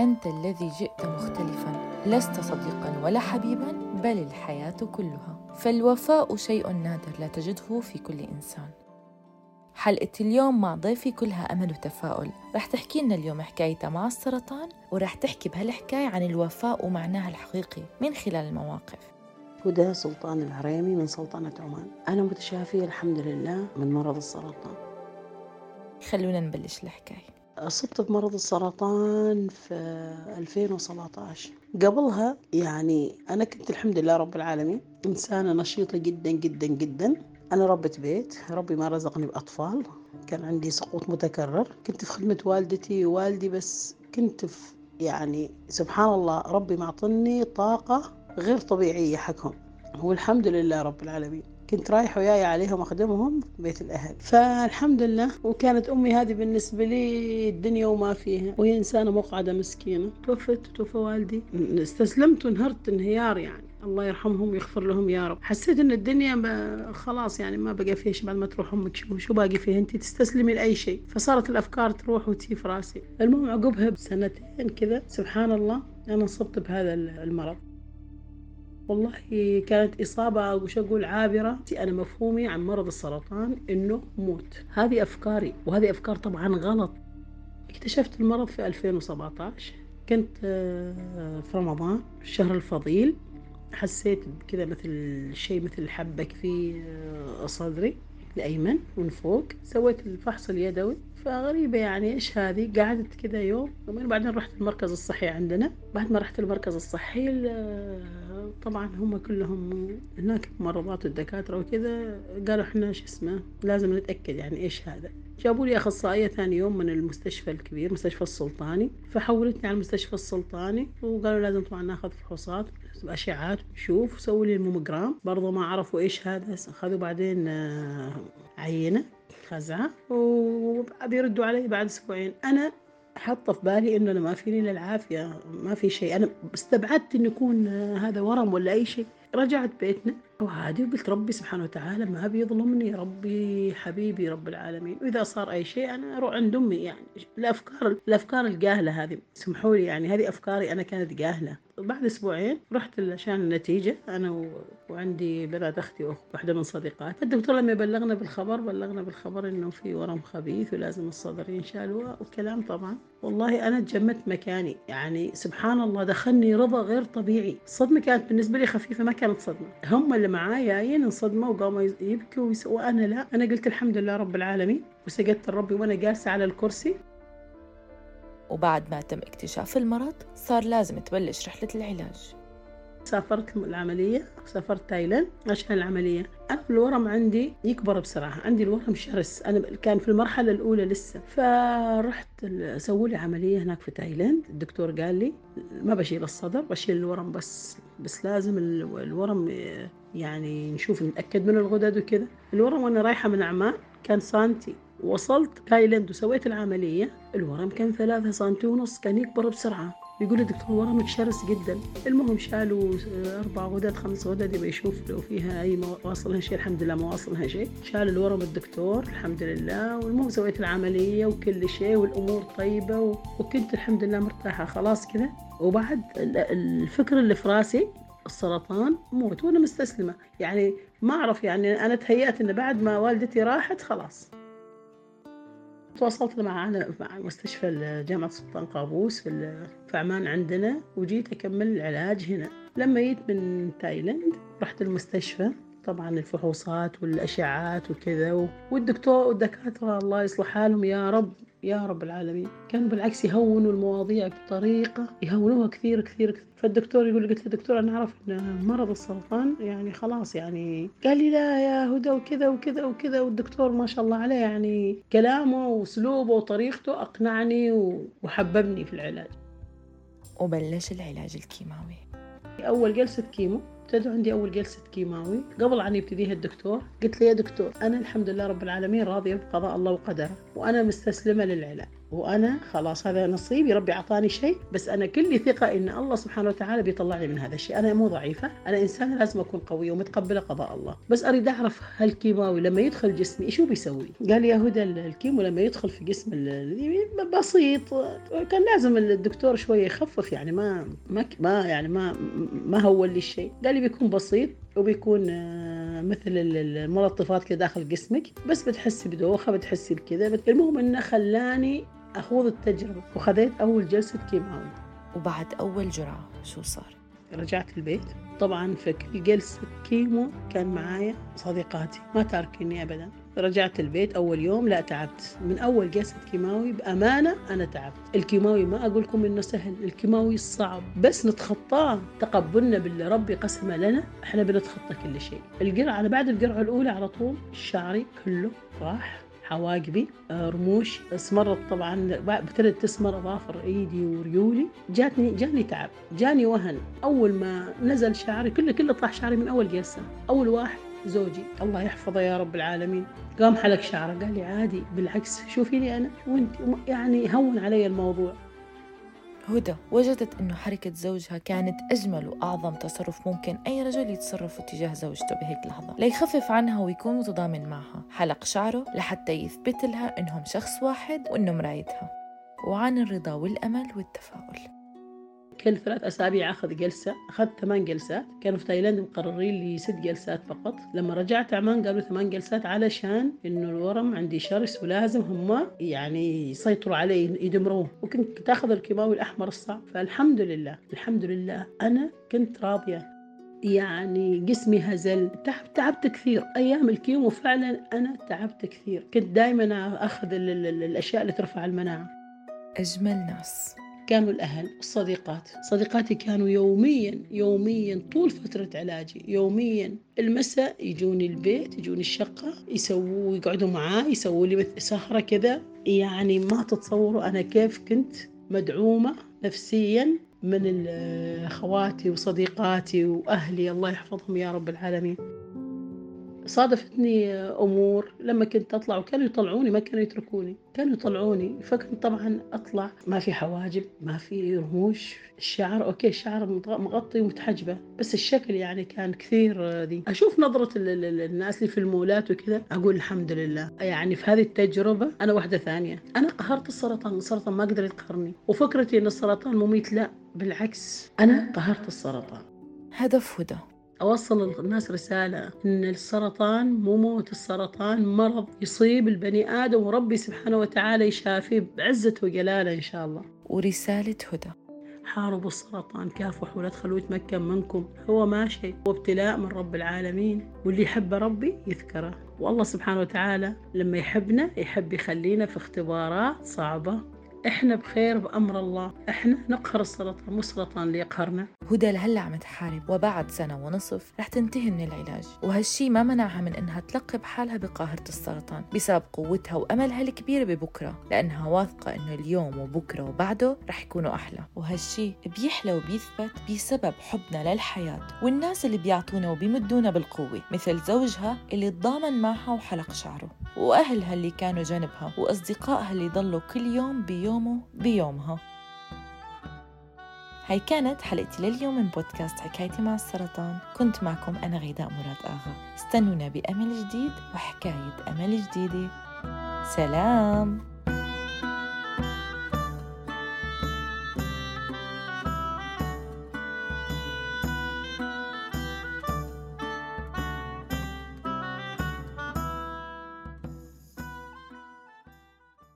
أنت الذي جئت مختلفا لست صديقا ولا حبيبا بل الحياة كلها. فالوفاء شيء نادر لا تجده في كل إنسان. حلقة اليوم مع ضيفي كلها أمل وتفاؤل. رح تحكي لنا اليوم حكايتها مع السرطان ورح تحكي بهالحكاية عن الوفاء ومعناها الحقيقي من خلال المواقف. هدى سلطان العريمي من سلطنة عمان. أنا متشافية الحمد لله من مرض السرطان. خلونا نبلش الحكاية. أصبت بمرض السرطان في 2017 قبلها يعني أنا كنت الحمد لله رب العالمين إنسانة نشيطة جدا جدا جدا. أنا ربة بيت ربي ما رزقني بأطفال. كان عندي سقوط متكرر. كنت في خدمة والدتي ووالدي بس كنت في يعني سبحان الله ربي معطني طاقة غير طبيعية حقهم والحمد لله رب العالمين. كنت رايح وياي عليهم أخدمهم بيت الأهل. فالحمد لله وكانت أمي هذه بالنسبة لي الدنيا وما فيها وهي إنسانة مقعدة مسكينة. توفت توفى والدي. استسلمت وانهرت انهيار يعني. الله يرحمهم ويغفر لهم يا رب. حسيت إن الدنيا خلاص يعني ما بقى فيها شيء بعد ما تروح أمك. شو شو باقي فيها؟ انت تستسلمي لأي شيء فصارت الأفكار تروح وتي في راسي. المهم عقبها بسنتين كذا سبحان الله أنا انصبت بهذا المرض. والله كانت إصابة وش أقول عابرة. أنا مفهومي عن مرض السرطان إنه موت. هذه أفكاري وهذه أفكار طبعا غلط. اكتشفت المرض في 2017 كنت آه، في رمضان الشهر الفضيل. حسيت بكذا مثل شيء مثل حبك في آه، صدري. الأيمن من فوق سويت الفحص اليدوي. فغريبة يعني إيش هذه؟ قعدت كذا يوم. يومين بعدين رحت المركز الصحي عندنا. بعد ما رحت المركز الصحي طبعا هم كلهم هناك ممرضات الدكاترة وكذا. قالوا إحنا شو اسمه لازم نتأكد يعني إيش هذا. جابوا لي أخصائية ثاني يوم من المستشفى الكبير مستشفى السلطاني. فحولتني على المستشفى السلطاني وقالوا لازم طبعا ناخذ فحوصات. أشعات نشوف سووا لي الموموجرام. برضه ما عرفوا إيش هذا أخذوا بعدين آه، عينة خزعة وبيردوا علي بعد أسبوعين. أنا حاطة في بالي إنه أنا ما فيني إلا العافية ما في شيء. أنا استبعدت إنه يكون هذا ورم ولا أي شيء. رجعت بيتنا. وعادي وقلت ربي سبحانه وتعالى ما بيظلمني ربي حبيبي رب العالمين. وإذا صار أي شيء أنا أروح عند أمي يعني. الأفكار الأفكار الجاهلة هذه سمحوا لي يعني هذه أفكاري أنا كانت جاهلة. بعد أسبوعين رحت عشان النتيجة أنا و... وعندي بنات أختي واحدة من صديقاتي. الدكتور لما بلغنا بالخبر بلغنا بالخبر إنه في ورم خبيث ولازم الصدر ينشال وكلام طبعا. والله أنا تجمدت مكاني يعني سبحان الله دخلني رضا غير طبيعي. الصدمة كانت بالنسبة لي خفيفة ما كانت صدمة. هم اللي معايا جايين انصدموا وقاموا يبكوا وأنا لا. أنا قلت الحمد لله رب العالمين وسجدت لربي وأنا جالسة على الكرسي. وبعد ما تم اكتشاف المرض صار لازم تبلش رحلة العلاج. سافرت العملية سافرت تايلاند عشان العملية. أنا الورم عندي يكبر بسرعة عندي الورم شرس. أنا كان في المرحلة الأولى لسه. فرحت سووا لي عملية هناك في تايلاند. الدكتور قال لي ما بشيل الصدر بشيل الورم بس بس لازم الورم يعني نشوف نتأكد من الغدد وكذا. الورم وأنا رايحة من عمان كان سنتي وصلت تايلاند وسويت العملية الورم كان ثلاثة سنتي ونص كان يكبر بسرعة. يقول الدكتور ورمك شرس جدا. المهم شالوا أربع غدد خمس غدد يبغى يشوف لو فيها أي واصلها شيء الحمد لله ما واصلها شيء. شال الورم الدكتور الحمد لله. والمهم سويت العملية وكل شيء والأمور طيبة وكنت الحمد لله مرتاحة. خلاص كذا وبعد الفكر اللي في راسي السرطان موت وأنا مستسلمة. يعني ما أعرف يعني أنا تهيأت إن بعد ما والدتي راحت خلاص. تواصلت مع مع مستشفى جامعة سلطان قابوس في عمان عندنا وجيت أكمل العلاج هنا. لما جيت من تايلاند رحت المستشفى. طبعا الفحوصات والأشعات وكذا والدكتور والدكاترة الله يصلح حالهم يا رب يا رب العالمين. كانوا بالعكس يهونوا المواضيع بطريقة يهونوها كثير كثير, كثير. فالدكتور يقول قلت له دكتور أنا أعرف أن مرض السرطان يعني خلاص يعني قال لي لا يا هدى وكذا وكذا وكذا والدكتور ما شاء الله عليه يعني كلامه وأسلوبه وطريقته أقنعني وحببني في العلاج. وبلش العلاج الكيماوي. أول جلسة كيمو ابتدوا عندي أول جلسة كيماوي. قبل أن يبتديها الدكتور قلت له يا دكتور أنا الحمد لله رب العالمين راضيه بقضاء الله وقدره وأنا مستسلمة للعلاج. وأنا خلاص هذا نصيبي ربي أعطاني شيء بس أنا كل ثقة إن الله سبحانه وتعالى بيطلعني من هذا الشيء. أنا مو ضعيفة أنا انسانه لازم أكون قويه ومتقبلة قضاء الله. بس أريد أعرف هالكيماوي لما يدخل جسمي شو بيسوي؟ قال يا هدى الكيمو لما يدخل في جسم بسيط كان لازم الدكتور شوية يخفف يعني ما ما ما يعني ما ما هو لي الشيء. قال لي بيكون بسيط وبيكون آه، مثل الملطفات كده داخل جسمك بس بتحسي بدوخة بتحسي بكذا. المهم إنه خلاني أخوض التجربة وخذيت أول جلسة كيماوي وبعد أول جرعة شو صار؟ رجعت البيت. طبعا في كل جلسة كيمو كان معايا صديقاتي ما تاركيني أبدا. رجعت البيت أول يوم لا تعبت. من أول جلسة كيماوي بأمانة أنا تعبت. الكيماوي ما أقول لكم إنه سهل الكيماوي صعب. بس نتخطاه. تقبلنا باللي ربي قسمه لنا إحنا بنتخطى كل شيء. القرعة أنا بعد القرعة الأولى على طول شعري كله راح حواقبي آه، رموش اسمرت طبعا ابتدت تسمر أظافر إيدي وريولي. جاتني جاني تعب. جاني وهن. أول ما نزل شعري كله كله طاح شعري من أول جلسة. أول واحد زوجي. الله يحفظه يا رب العالمين. قام حلق شعره قال لي عادي بالعكس شوفي لي أنا وأنت. يعني هون علي الموضوع. هدى وجدت أنه حركة زوجها كانت أجمل وأعظم تصرف ممكن أي رجل يتصرفه تجاه زوجته بهيك لحظة. ليخفف عنها ويكون متضامن معها. حلق شعره لحتى يثبت لها أنهم شخص واحد وأنه مرايتها. وعن الرضا والأمل والتفاؤل. كل ثلاث أسابيع أخذ جلسة. أخذت ثمان جلسات. كانوا في تايلاند مقررين لي ست جلسات فقط. لما رجعت عمان قالوا ثمان جلسات علشان إنه الورم عندي شرس ولازم هم يعني يسيطروا عليه يدمروه. وكنت تاخذ الكيماوي الأحمر الصعب. فالحمد لله الحمد لله أنا كنت راضية. يعني جسمي هزل. تعب تعبت كثير. أيام ال chemo فعلا أنا تعبت كثير. كنت دائما آخذ الأشياء اللي ترفع المناعة. أجمل ناس كانوا الأهل الصديقات. صديقاتي كانوا يوميا يوميا طول فترة علاجي يوميا المساء يجوني البيت يجوني الشقة يسووا يقعدوا معاي يسووا لي سهرة كذا. يعني ما تتصوروا أنا كيف كنت مدعومة نفسيا من أخواتي وصديقاتي وأهلي. الله يحفظهم يا رب العالمين. صادفتني أمور لما كنت أطلع وكانوا يطلعوني ما كانوا يتركوني. كانوا يطلعوني فكنت طبعا أطلع. ما في حواجب ما في رموش. الشعر أوكي الشعر مغطي ومتحجبة بس الشكل يعني كان كثير دي أشوف نظرة الناس اللي في المولات وكذا أقول الحمد لله. يعني في هذه التجربة أنا واحدة ثانية. أنا قهرت السرطان السرطان ما قدر يقهرني. وفكرتي إن السرطان مميت لا بالعكس. أنا قهرت السرطان. هدف هدى. أوصل للناس رسالة إن السرطان مو موت السرطان مرض يصيب البني آدم وربي سبحانه وتعالى يشافيه بعزة وجلاله إن شاء الله. ورسالة هدى. حاربوا السرطان كافحوا ولا تخلوه يتمكن منكم. هو ماشي هو ابتلاء من رب العالمين واللي يحب ربي يذكره. والله سبحانه وتعالى لما يحبنا يحب يخلينا في اختبارات صعبة. إحنا بخير بأمر الله. إحنا نقهر السرطان مو السرطان اللي يقهرنا. هدى لهلا عم تحارب وبعد سنة ونصف رح تنتهي من العلاج. وهالشي ما منعها من إنها تلقب حالها بقاهرة السرطان بسبب قوتها وأملها الكبير ببكرة. لأنها واثقة إنه اليوم وبكرة وبعده رح يكونوا أحلى. وهالشي بيحلى وبيثبت بسبب حبنا للحياة والناس اللي بيعطونا وبيمدونا بالقوة مثل زوجها اللي تضامن معها وحلق شعره. وأهلها اللي كانوا جنبها وأصدقائها اللي ضلوا كل يوم بيومه بيومها. هاي كانت حلقتي لليوم من بودكاست حكايتي مع السرطان. كنت معكم أنا غيداء مراد آغا. استنونا بأمل جديد وحكاية أمل جديدة. سلام!